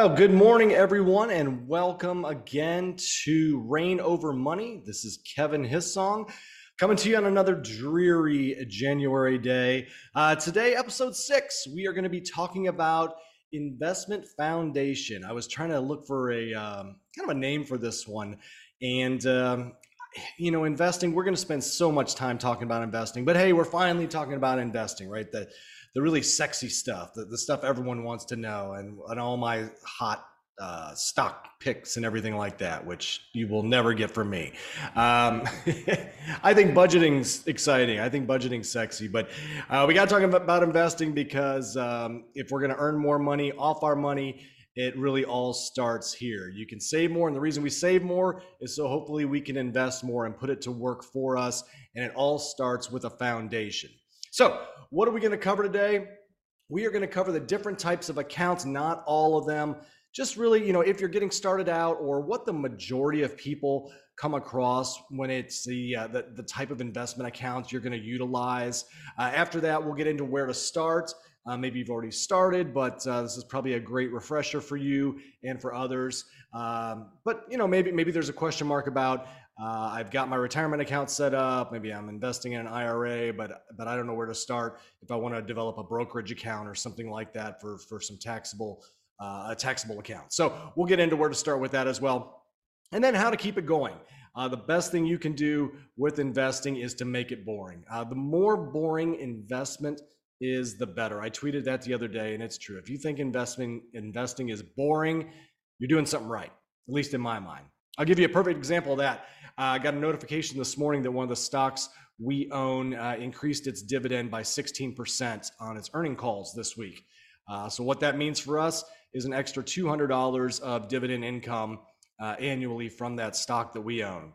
Well, good morning, everyone, and welcome again to Reign Over Money. This is Kevin Hissong coming to you on another dreary January day. Uh, today, episode six, we are going to be talking about investment foundation. I was trying to look for a um, kind of a name for this one, and um, you know, investing. We're going to spend so much time talking about investing, but hey, we're finally talking about investing, right? That the really sexy stuff, the, the stuff everyone wants to know, and, and all my hot uh, stock picks and everything like that, which you will never get from me. Um, I think budgeting's exciting. I think budgeting's sexy, but uh, we got to talk about investing because um, if we're going to earn more money off our money, it really all starts here. You can save more, and the reason we save more is so hopefully we can invest more and put it to work for us. And it all starts with a foundation. So, what are we going to cover today? We are going to cover the different types of accounts, not all of them. Just really, you know, if you're getting started out or what the majority of people come across when it's the uh, the, the, type of investment accounts you're going to utilize. Uh, after that, we'll get into where to start. Uh, maybe you've already started, but uh, this is probably a great refresher for you and for others. Um, but you know, maybe maybe there's a question mark about uh, I've got my retirement account set up. Maybe I'm investing in an IRA, but but I don't know where to start. If I want to develop a brokerage account or something like that for for some taxable uh, a taxable account. So we'll get into where to start with that as well, and then how to keep it going. Uh, the best thing you can do with investing is to make it boring. Uh, the more boring investment is, the better. I tweeted that the other day, and it's true. If you think investing investing is boring, you're doing something right. At least in my mind. I'll give you a perfect example of that. Uh, I got a notification this morning that one of the stocks we own uh, increased its dividend by 16% on its earning calls this week. Uh, so, what that means for us is an extra $200 of dividend income uh, annually from that stock that we own.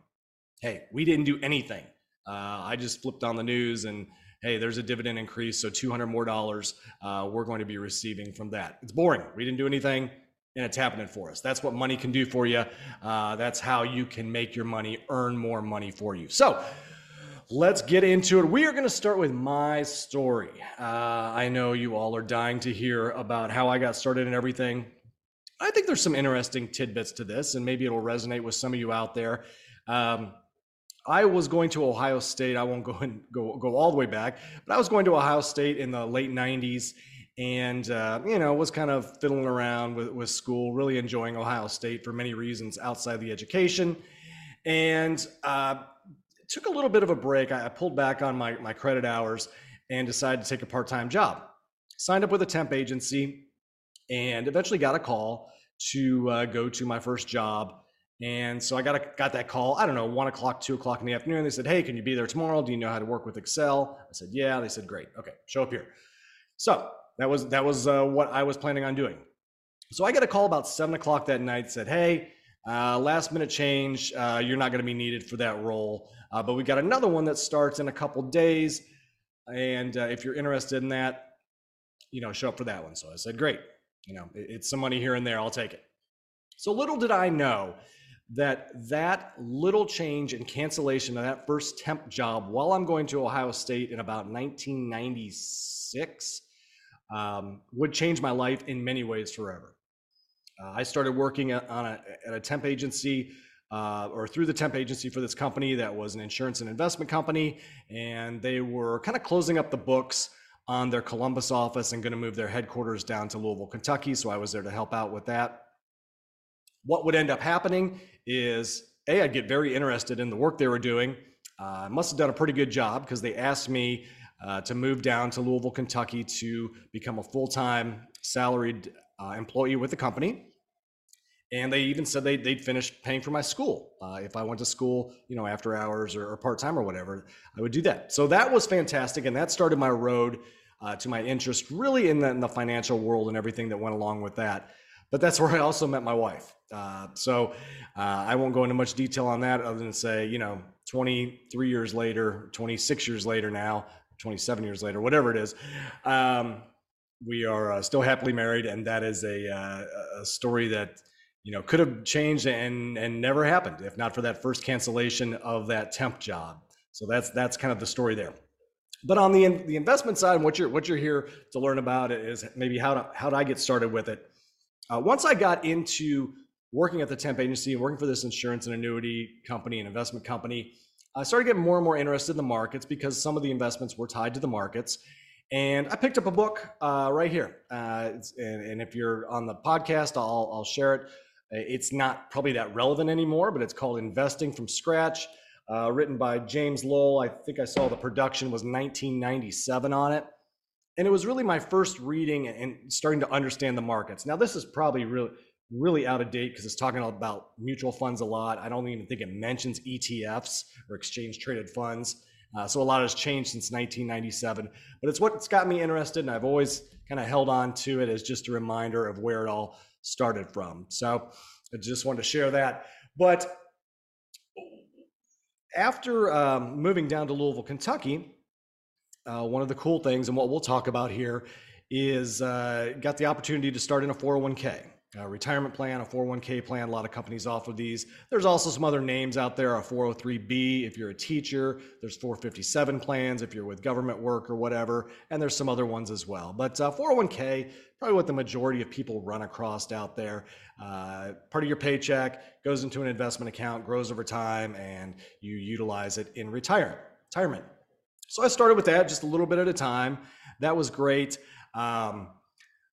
Hey, we didn't do anything. Uh, I just flipped on the news and hey, there's a dividend increase, so 200 more dollars uh, we're going to be receiving from that. It's boring. We didn't do anything and it's happening for us. That's what money can do for you. Uh, that's how you can make your money earn more money for you. So let's get into it. We are going to start with my story. Uh, I know you all are dying to hear about how I got started and everything. I think there's some interesting tidbits to this, and maybe it'll resonate with some of you out there. Um, I was going to Ohio State. I won't go and go go all the way back, but I was going to Ohio State in the late '90s, and uh, you know was kind of fiddling around with, with school really enjoying ohio state for many reasons outside the education. And uh, took a little bit of a break. I, I pulled back on my, my credit hours and decided to take a part-time job. Signed up with a temp agency and eventually got a call to uh, go to my first job and so I got a, got that call. I don't know, one o'clock, two o'clock in the afternoon. They said, "Hey, can you be there tomorrow? Do you know how to work with Excel?" I said, "Yeah." They said, "Great. Okay, show up here." So that was that was uh, what I was planning on doing. So I got a call about seven o'clock that night. Said, "Hey, uh, last minute change. Uh, you're not going to be needed for that role, uh, but we got another one that starts in a couple days, and uh, if you're interested in that, you know, show up for that one." So I said, "Great. You know, it's some money here and there. I'll take it." So little did I know that that little change and cancellation of that first temp job while I'm going to Ohio State in about 1996 um, would change my life in many ways forever. Uh, I started working on a, at a temp agency uh, or through the temp agency for this company that was an insurance and investment company, and they were kind of closing up the books on their Columbus office and going to move their headquarters down to Louisville, Kentucky. So I was there to help out with that. What would end up happening is a I'd get very interested in the work they were doing. Uh, I must have done a pretty good job because they asked me uh, to move down to Louisville, Kentucky to become a full time salaried uh, employee with the company. And they even said they'd, they'd finish paying for my school. Uh, if I went to school, you know, after hours or, or part time or whatever, I would do that. So that was fantastic. And that started my road uh, to my interest really in the, in the financial world and everything that went along with that. But that's where I also met my wife. Uh, so uh, I won't go into much detail on that other than say, you know, 23 years later, 26 years later now, 27 years later, whatever it is. Um, we are uh, still happily married, and that is a, uh, a story that you know could have changed and and never happened if not for that first cancellation of that temp job. So that's that's kind of the story there. But on the the investment side, what you're what you're here to learn about is maybe how to how do I get started with it. Uh, once I got into working at the temp agency and working for this insurance and annuity company and investment company, I started getting more and more interested in the markets because some of the investments were tied to the markets. And I picked up a book uh, right here. Uh, and, and, if you're on the podcast, I'll, I'll share it. It's not probably that relevant anymore, but it's called Investing from Scratch, uh, written by James Lowell. I think I saw the production was 1997 on it. And it was really my first reading and starting to understand the markets. Now, this is probably really, really out of date because it's talking about mutual funds a lot. I don't even think it mentions ETFs or exchange traded funds. Uh, so a lot has changed since 1997, but it's what's got me interested, and I've always kind of held on to it as just a reminder of where it all started from. So I just wanted to share that. But after um, moving down to Louisville, Kentucky, uh, one of the cool things, and what we'll talk about here, is uh, got the opportunity to start in a 401k a retirement plan, a 401k plan. A lot of companies offer these. There's also some other names out there, a 403b if you're a teacher. There's 457 plans if you're with government work or whatever. And there's some other ones as well. But uh, 401k, probably what the majority of people run across out there. Uh, part of your paycheck goes into an investment account, grows over time, and you utilize it in retirement. Retirement. So I started with that just a little bit at a time. That was great. Um,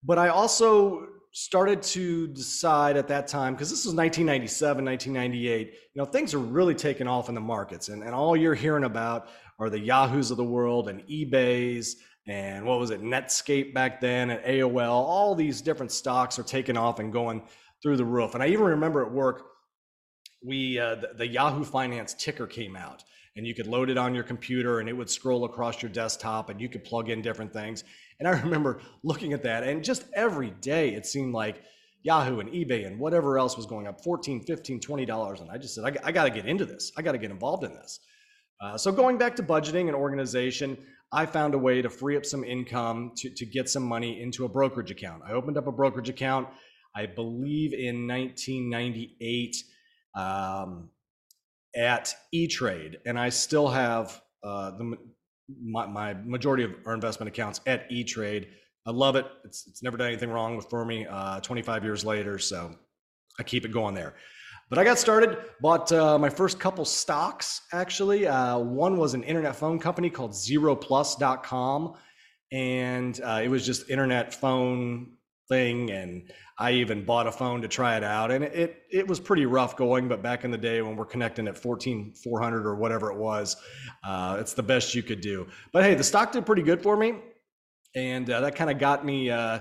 but I also started to decide at that time because this was 1997 1998 you know things are really taking off in the markets and, and all you're hearing about are the yahoos of the world and ebays and what was it netscape back then and aol all these different stocks are taking off and going through the roof and i even remember at work we uh, the, the yahoo finance ticker came out and you could load it on your computer and it would scroll across your desktop and you could plug in different things and I remember looking at that and just every day it seemed like Yahoo and eBay and whatever else was going up 14, 15, 20 dollars. And I just said, I, I got to get into this. I got to get involved in this. Uh, so going back to budgeting and organization, I found a way to free up some income to, to get some money into a brokerage account. I opened up a brokerage account, I believe in 1998 um, at E Trade, and I still have uh, the my, my majority of our investment accounts at E Trade. I love it. It's, it's never done anything wrong with for me. Uh, 25 years later, so I keep it going there. But I got started, bought uh, my first couple stocks actually. Uh, one was an internet phone company called ZeroPlus.com, and uh, it was just internet phone thing. And I even bought a phone to try it out, and it it was pretty rough going. But back in the day when we're connecting at 14400 or whatever it was, uh, it's the best you could do. But hey, the stock did pretty good for me, and uh, that kind of got me uh,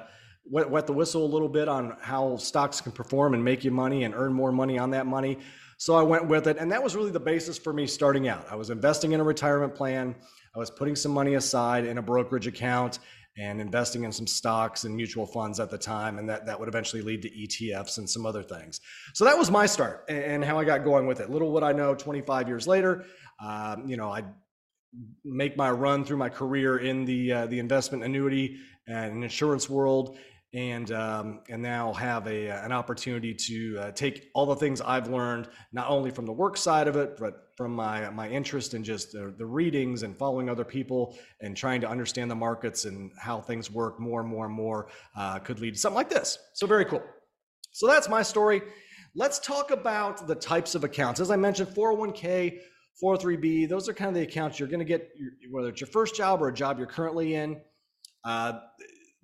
wet, wet the whistle a little bit on how stocks can perform and make you money and earn more money on that money. So I went with it, and that was really the basis for me starting out. I was investing in a retirement plan. I was putting some money aside in a brokerage account and investing in some stocks and mutual funds at the time. And that, that would eventually lead to ETFs and some other things. So that was my start and how I got going with it. Little would I know 25 years later, um, you know, I make my run through my career in the, uh, the investment annuity and insurance world and um, and now have a uh, an opportunity to uh, take all the things I've learned not only from the work side of it, but from my my interest in just the, the readings and following other people and trying to understand the markets and how things work more and more and more uh, could lead to something like this. So very cool. So that's my story. Let's talk about the types of accounts. As I mentioned, 401k, 403b, those are kind of the accounts you're going to get, whether it's your first job or a job you're currently in. Uh,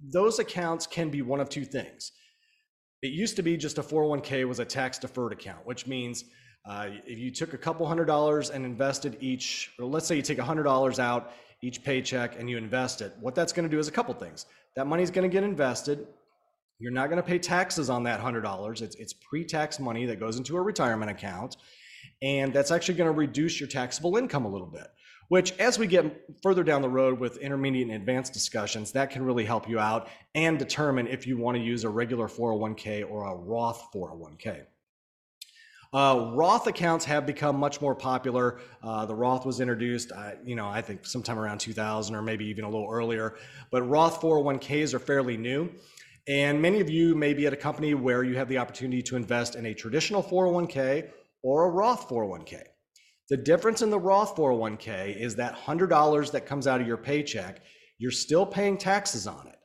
those accounts can be one of two things. It used to be just a 401k was a tax deferred account, which means uh, if you took a couple hundred dollars and invested each, or let's say you take a hundred dollars out each paycheck and you invest it, what that's going to do is a couple things. That money is going to get invested. You're not going to pay taxes on that hundred dollars. It's it's pre-tax money that goes into a retirement account, and that's actually going to reduce your taxable income a little bit which as we get further down the road with intermediate and advanced discussions, that can really help you out and determine if you want to use a regular 401k or a Roth 401k. Uh, Roth accounts have become much more popular. Uh, the Roth was introduced, uh, you know, I think sometime around 2000 or maybe even a little earlier. But Roth 401ks are fairly new. And many of you may be at a company where you have the opportunity to invest in a traditional 401k or a Roth 401k. The difference in the Roth 401k is that $100 that comes out of your paycheck, you're still paying taxes on it.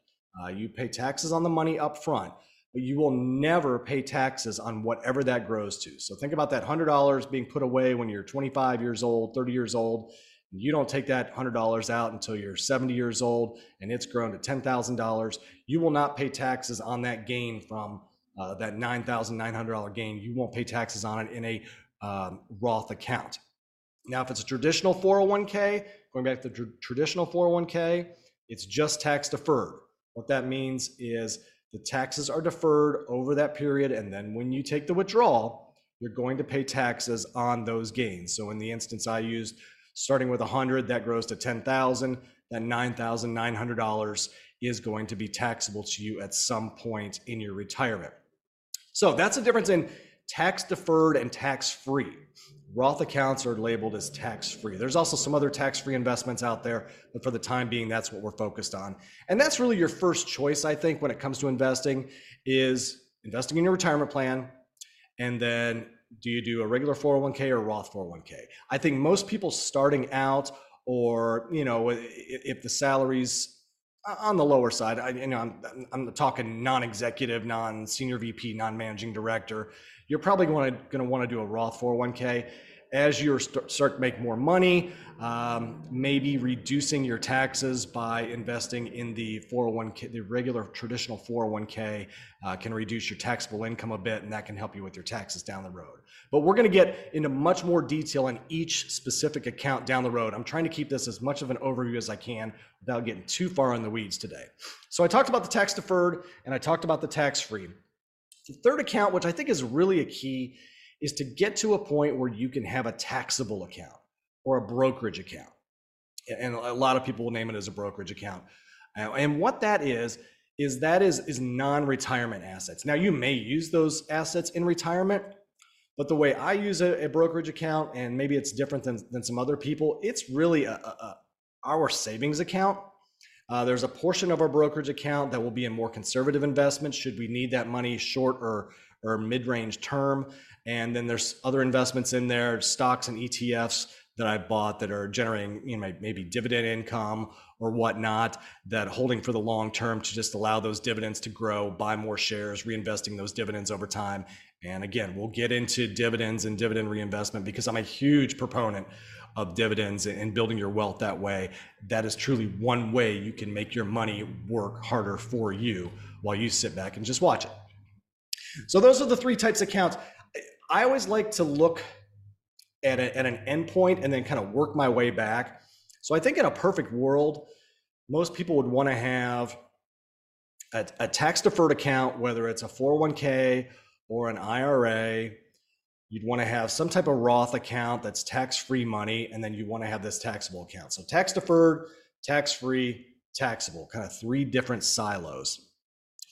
Uh, you pay taxes on the money up front, but you will never pay taxes on whatever that grows to. So think about that $100 being put away when you're 25 years old, 30 years old. You don't take that $100 out until you're 70 years old and it's grown to $10,000. You will not pay taxes on that gain from uh, that $9,900 gain. You won't pay taxes on it in a um, Roth account. Now, if it's a traditional 401k, going back to the tr- traditional 401k, it's just tax deferred. What that means is the taxes are deferred over that period. And then when you take the withdrawal, you're going to pay taxes on those gains. So in the instance I used, starting with 100, that grows to 10,000. That $9,900 is going to be taxable to you at some point in your retirement. So that's the difference in tax deferred and tax free. Roth accounts are labeled as tax free. There's also some other tax free investments out there, but for the time being, that's what we're focused on. And that's really your first choice, I think, when it comes to investing is investing in your retirement plan. And then do you do a regular 401k or Roth 401k? I think most people starting out, or, you know, if the salaries on the lower side, I, you know, I'm, I'm talking non-executive, non-senior VP, non-managing director. You're probably going to want to do a Roth 401k as you start, start to make more money, um, maybe reducing your taxes by investing in the 401k, the regular traditional 401k uh, can reduce your taxable income a bit, and that can help you with your taxes down the road. But we're going to get into much more detail on each specific account down the road. I'm trying to keep this as much of an overview as I can without getting too far in the weeds today. So I talked about the tax deferred and I talked about the tax free. The third account, which I think is really a key, is to get to a point where you can have a taxable account or a brokerage account. And a lot of people will name it as a brokerage account. Uh, and what that is, is that is, is non-retirement assets. Now you may use those assets in retirement, but the way I use a, a brokerage account, and maybe it's different than, than some other people, it's really a, a, a our savings account. Uh, there's a portion of our brokerage account that will be in more conservative investments should we need that money short or, or mid-range term. And then there's other investments in there, stocks and ETFs that I bought that are generating, you know, maybe dividend income or whatnot that holding for the long term to just allow those dividends to grow, buy more shares, reinvesting those dividends over time. And again, we'll get into dividends and dividend reinvestment because I'm a huge proponent of dividends and building your wealth that way. That is truly one way you can make your money work harder for you while you sit back and just watch it. So those are the three types of accounts. I always like to look at, a, at an endpoint and then kind of work my way back. So I think in a perfect world, most people would want to have a, a tax deferred account, whether it's a 401k or an IRA. You'd want to have some type of Roth account that's tax free money, and then you want to have this taxable account. So tax deferred, tax free, taxable, kind of three different silos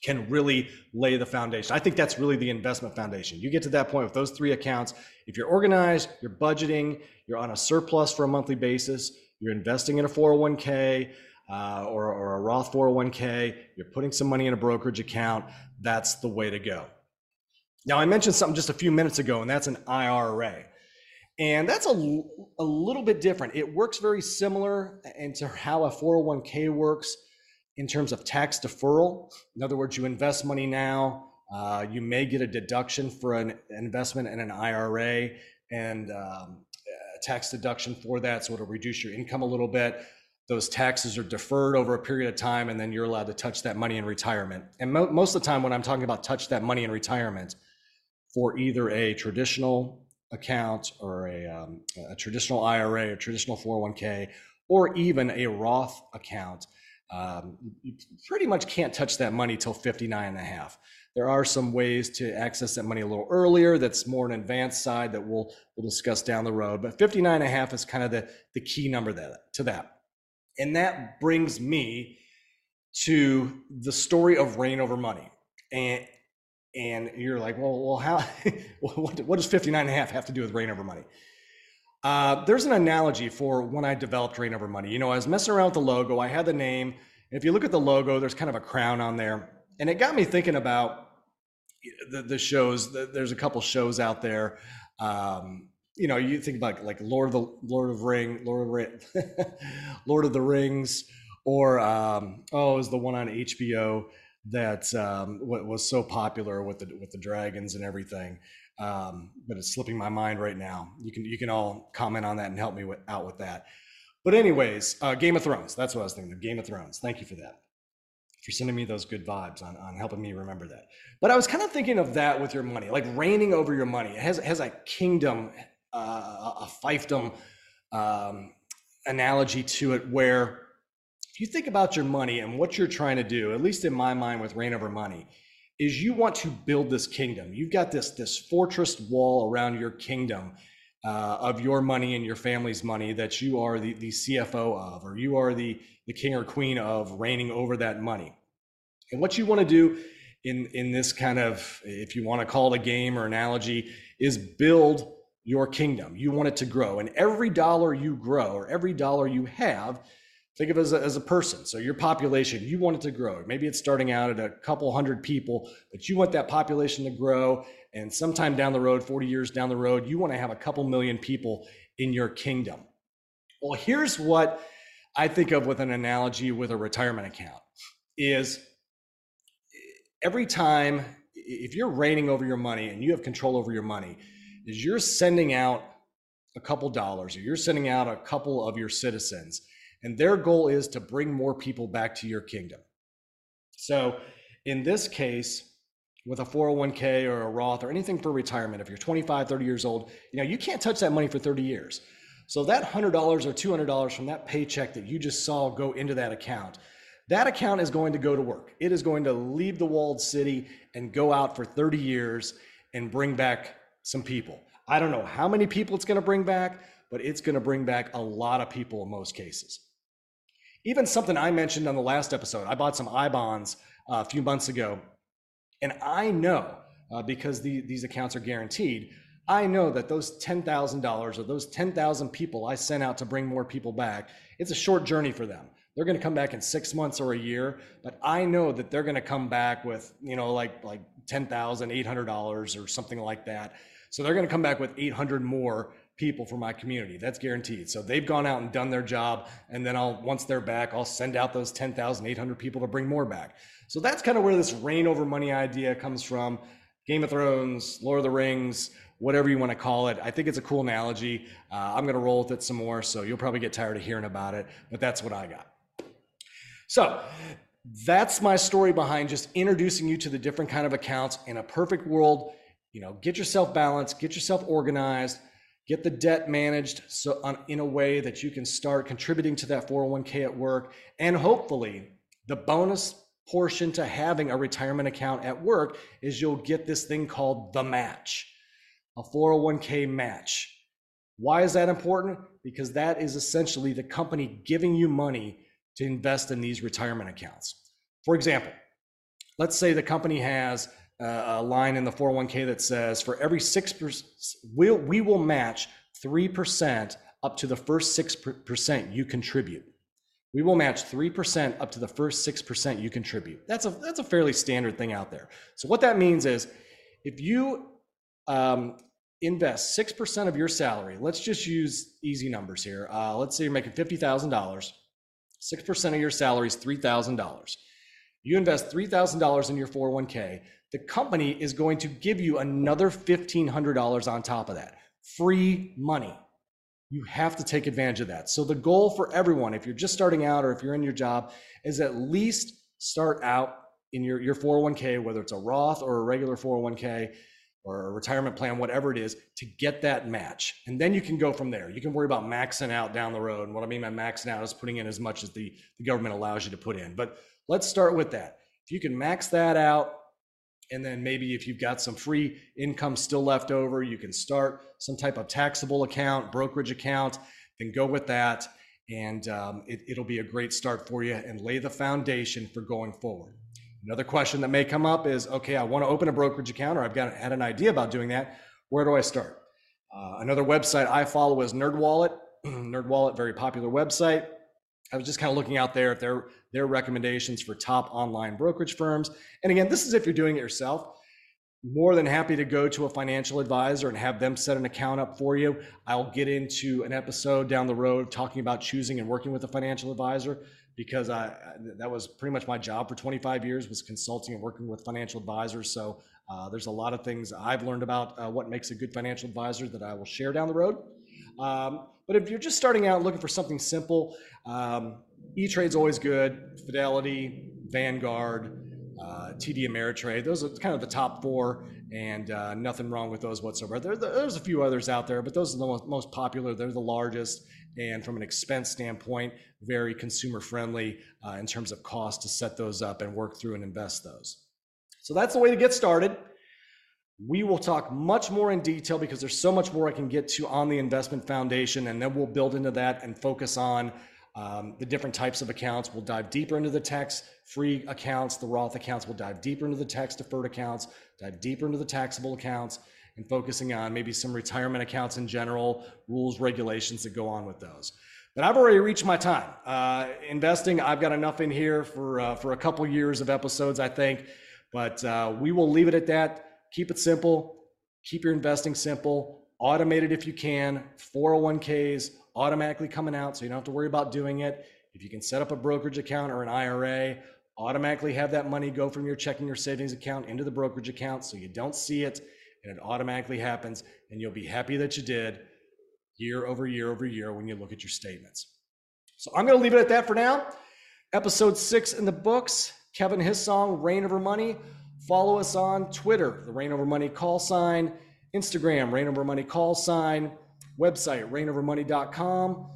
can really lay the foundation. I think that's really the investment foundation. You get to that point with those three accounts. If you're organized, you're budgeting, you're on a surplus for a monthly basis, you're investing in a 401k uh, or, or a Roth 401k, you're putting some money in a brokerage account, that's the way to go. Now, I mentioned something just a few minutes ago, and that's an IRA. And that's a, a little bit different. It works very similar into how a 401k works in terms of tax deferral. In other words, you invest money now, uh, you may get a deduction for an investment in an IRA and um, a tax deduction for that. So it'll reduce your income a little bit. Those taxes are deferred over a period of time, and then you're allowed to touch that money in retirement. And mo- most of the time, when I'm talking about touch that money in retirement for either a traditional account or a, um, a traditional IRA or traditional 401k, or even a Roth account, um, you pretty much can't touch that money till 59 and a half. There are some ways to access that money a little earlier. That's more an advanced side that we'll we'll discuss down the road. But 59 and a half is kind of the, the key number that, to that. And that brings me to the story of reign over money. And and you're like, well, well, how what, what does 59 and a half have to do with reign over money? Uh, there's an analogy for when I developed Reign Over Money. You know, I was messing around with the logo. I had the name. If you look at the logo, there's kind of a crown on there, and it got me thinking about the, the shows. There's a couple shows out there. Um, you know, you think about like Lord of the Lord of Ring, Lord of Lord of the Rings, or um, oh, is the one on HBO that um, was so popular with the with the dragons and everything. Um, but it's slipping my mind right now. You can you can all comment on that and help me with, out with that. But anyways, uh, Game of Thrones. That's what I was thinking. Of, Game of Thrones. Thank you for that. For sending me those good vibes on, on helping me remember that. But I was kind of thinking of that with your money, like reigning over your money. It has, has a kingdom, uh, a fiefdom um, analogy to it where if you think about your money and what you're trying to do, at least in my mind with reign over money, is you want to build this kingdom. You've got this this fortress wall around your kingdom uh, of your money and your family's money that you are the, the CFO of, or you are the, the king or queen of reigning over that money. And what you want to do in, in this kind of, if you want to call it a game or analogy, is build your kingdom. You want it to grow. And every dollar you grow or every dollar you have, think of it as a, as a person. So your population, you want it to grow. Maybe it's starting out at a couple hundred people, but you want that population to grow. And sometime down the road, 40 years down the road, you want to have a couple million people in your kingdom. Well, here's what I think of with an analogy with a retirement account is every time if you're reigning over your money and you have control over your money, is you're sending out a couple dollars or you're sending out a couple of your citizens and their goal is to bring more people back to your kingdom so in this case with a 401k or a roth or anything for retirement if you're 25 30 years old you know you can't touch that money for 30 years so that $100 or $200 from that paycheck that you just saw go into that account that account is going to go to work it is going to leave the walled city and go out for 30 years and bring back some people. I don't know how many people it's going to bring back, but it's going to bring back a lot of people in most cases. Even something I mentioned on the last episode, I bought some I bonds uh, a few months ago, and I know uh, because the, these accounts are guaranteed, I know that those $10,000 or those 10,000 people I sent out to bring more people back, it's a short journey for them. They're going to come back in six months or a year, but I know that they're going to come back with, you know, like like ten thousand eight hundred dollars or something like that. So they're going to come back with 800 more people for my community. That's guaranteed. So they've gone out and done their job. And then I'll, once they're back, I'll send out those 10,800 people to bring more back. So that's kind of where this reign over money idea comes from. Game of Thrones, Lord of the Rings, whatever you want to call it. I think it's a cool analogy. Uh, I'm going to roll with it some more. So you'll probably get tired of hearing about it, but that's what I got. So that's my story behind just introducing you to the different kind of accounts in a perfect world. You know get yourself balanced get yourself organized get the debt managed so on, in a way that you can start contributing to that 401k at work and hopefully the bonus portion to having a retirement account at work is you'll get this thing called the match a 401k match. Why is that important? Because that is essentially the company giving you money to invest in these retirement accounts. For example let's say the company has a line in the 401k that says for every 6% we'll, we will match 3% up to the first 6% you contribute. We will match 3% up to the first 6% you contribute. That's a that's a fairly standard thing out there. So what that means is if you um, invest 6% of your salary let's just use easy numbers here. Uh, let's say you're making $50000 6% of your salary is $3000 you invest $3000 in your 401k the company is going to give you another $1,500 on top of that. Free money. You have to take advantage of that. So, the goal for everyone, if you're just starting out or if you're in your job, is at least start out in your, your 401k, whether it's a Roth or a regular 401k or a retirement plan, whatever it is, to get that match. And then you can go from there. You can worry about maxing out down the road. And what I mean by maxing out is putting in as much as the, the government allows you to put in. But let's start with that. If you can max that out, and then maybe if you've got some free income still left over, you can start some type of taxable account, brokerage account, then go with that. And um, it, will be a great start for you and lay the foundation for going forward. Another question that may come up is okay, I want to open a brokerage account or I've got had an idea about doing that. Where do I start? Uh, another website I follow is NerdWallet. NerdWallet, very popular website. I was just kind of looking out there if their their recommendations for top online brokerage firms. And again, this is if you're doing it yourself. more than happy to go to a financial advisor and have them set an account up for you. I'll get into an episode down the road talking about choosing and working with a financial advisor because I that was pretty much my job for 25 years was consulting and working with financial advisors. So uh, there's a lot of things I've learned about uh, what makes a good financial advisor that I will share down the road. Um, but if you're just starting out looking for something simple, um, E-Trade's always good. Fidelity, Vanguard, uh, TD Ameritrade. Those are kind of the top four, and uh, nothing wrong with those whatsoever. There, there's a few others out there, but those are the most, most popular. They're the largest, and from an expense standpoint, very consumer friendly uh, in terms of cost to set those up and work through and invest those. So that's the way to get started. We will talk much more in detail because there's so much more I can get to on the investment foundation, and then we'll build into that and focus on um, the different types of accounts. We'll dive deeper into the tax free accounts, the Roth accounts. We'll dive deeper into the tax deferred accounts, dive deeper into the taxable accounts, and focusing on maybe some retirement accounts in general, rules, regulations that go on with those. But I've already reached my time. Uh, investing, I've got enough in here for, uh, for a couple years of episodes, I think. But uh, we will leave it at that. Keep it simple. Keep your investing simple. Automate it if you can. 401ks automatically coming out, so you don't have to worry about doing it. If you can set up a brokerage account or an IRA, automatically have that money go from your checking or savings account into the brokerage account so you don't see it and it automatically happens and you'll be happy that you did year over year over year when you look at your statements. So I'm going to leave it at that for now. Episode six in the books. Kevin Hissong, Reign Over Money. Follow us on Twitter, the Reign Over Money call sign, Instagram, Reign Over Money call sign, website, reignovermoney.com.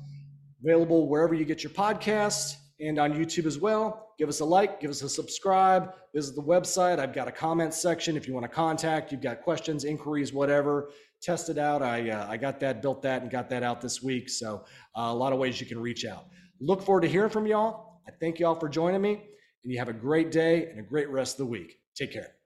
Available wherever you get your podcasts and on YouTube as well. Give us a like, give us a subscribe, visit the website. I've got a comment section if you want to contact, you've got questions, inquiries, whatever. Test it out. I, uh, I got that, built that, and got that out this week. So uh, a lot of ways you can reach out. Look forward to hearing from y'all. I thank y'all for joining me, and you have a great day and a great rest of the week. Take care.